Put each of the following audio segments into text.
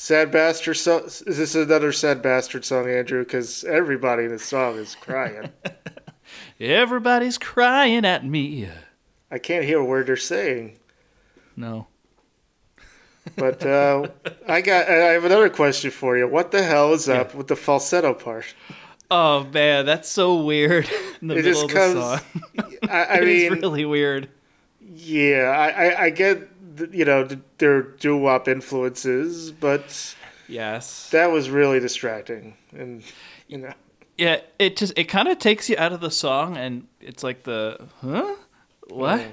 Sad bastard song. Is this another sad bastard song, Andrew? Because everybody in the song is crying. Everybody's crying at me. I can't hear a word they're saying. No. But uh, I got. I have another question for you. What the hell is up with the falsetto part? Oh man, that's so weird. In the It middle just of the comes. song. I, I mean, really weird. yeah, I, I, I get, you know, their doo wop influences, but Yes. that was really distracting, and you know, Yeah, it just it kind of takes you out of the song, and it's like the huh, what?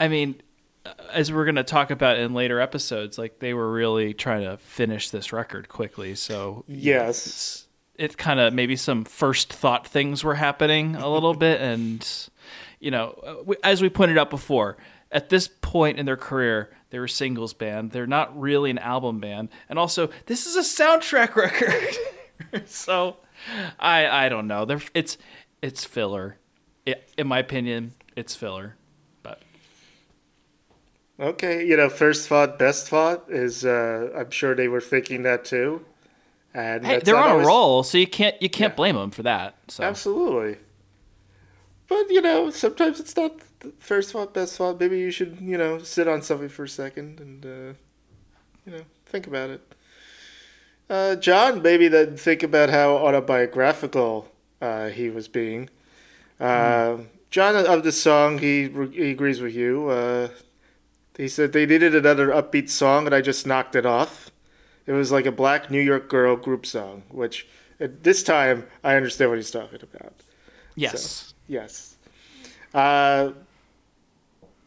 I mean, uh, as we're gonna talk about in later episodes, like they were really trying to finish this record quickly, so yes, it kind of maybe some first thought things were happening a little bit and you know uh, as we pointed out before at this point in their career they were singles band. They're not really an album band. And also this is a soundtrack record. So i i don't know. They're it's it's filler. It, in my opinion it's filler. But okay, you know, first thought, best thought is. Uh, I'm sure they were thinking that too, and hey they're on a roll so you can't you can't Yeah. blame them for that so. Absolutely. But you know, sometimes it's not the first thought, best thought. Maybe you should, you know, sit on something for a second and, uh, you know, think about it. Uh, John, maybe then think about how autobiographical uh, he was being. Uh, John of the song, he he agrees with you. Uh, he said they needed another upbeat song, and I just knocked it off. It was like a black New York girl group song, which at this time I understand what he's talking about. Yes Yes. Uh,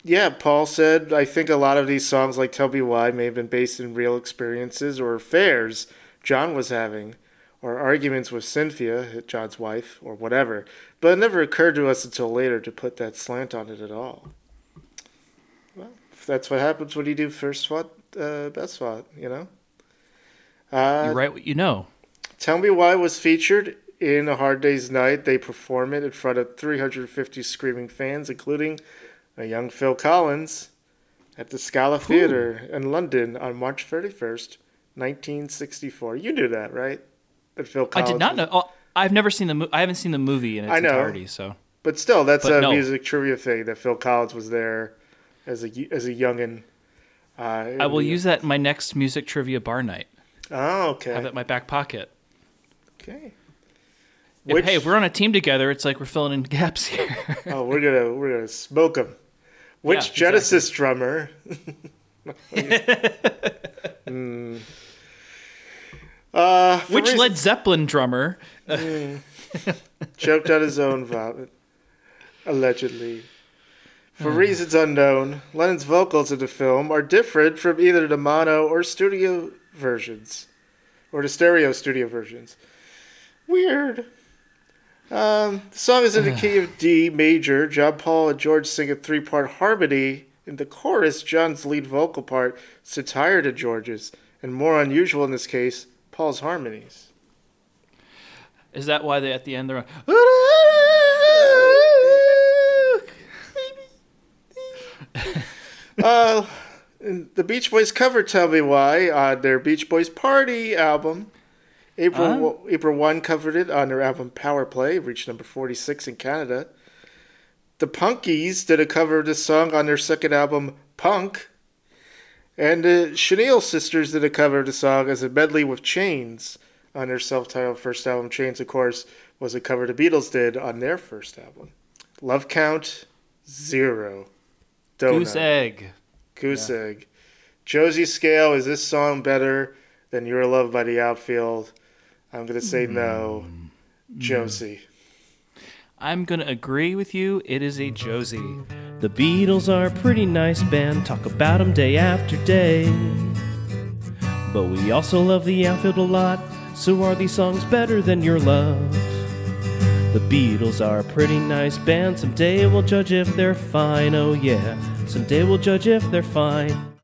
yeah, Paul said, I think a lot of these songs, like Tell Me Why, may have been based in real experiences or affairs John was having, or arguments with Cynthia, John's wife, or whatever. But it never occurred to us until later to put that slant on it at all. Well, that's what happens when you do first thought, uh, best thought, you know? Uh, you write what you know Tell Me Why was featured in A Hard Day's Night. They perform it in front of 350 screaming fans, including a young Phil Collins at the Scala Theatre in London on March 31st, 1964. You knew that, right? That Phil Collins i did not was- know oh, i've never seen the mo- i haven't seen the movie in its I know. entirety so But still, that's But a no. music trivia thing that Phil Collins was there as a as a youngin. Uh, I will use that in my next music trivia bar night. Oh, okay. Have it in my back pocket. Okay. If, Which- hey, if we're on a team together, it's like we're filling in gaps here. Oh, we're gonna we're gonna smoke them. Which Yeah, Genesis drummer? Hmm. Uh, Which reasons- Led Zeppelin drummer? choked on his own vomit, allegedly. For Hmm. reasons unknown, Lennon's vocals in the film are different from either the mono or studio versions, or the stereo studio versions. Weird. Um, the song is in the key of D major. John Paul and George sing a three-part harmony. In the chorus, John's lead vocal part sits higher than George's, and more unusual in this case, Paul's harmonies. Is that why they at the end they're Uh, and the Beach Boys cover "Tell Me Why" on their Beach Boys Party album. April ah. April Wine covered it on their album Power Play, reached number forty six in Canada. The Punkles did a cover of this song on their second album Punk, and the Chenille Sisters did a cover of the song as a medley with Chains on their self-titled first album. Chains, of course, was a cover the Beatles did on their first album. Love count zero. Donut. goose egg? Goose egg. Josie Scale, is this song better than Your Love by the Outfield? I'm going to say no. Mm. Josie. I'm gonna agree with you. It is a Josie. The Beatles are a pretty nice band, talk about 'em day after day. But we also love the outfield a lot, So are these songs better than your love? The Beatles are a pretty nice band. Someday we'll judge if they're fine. Oh, yeah. Someday we'll judge if they're fine.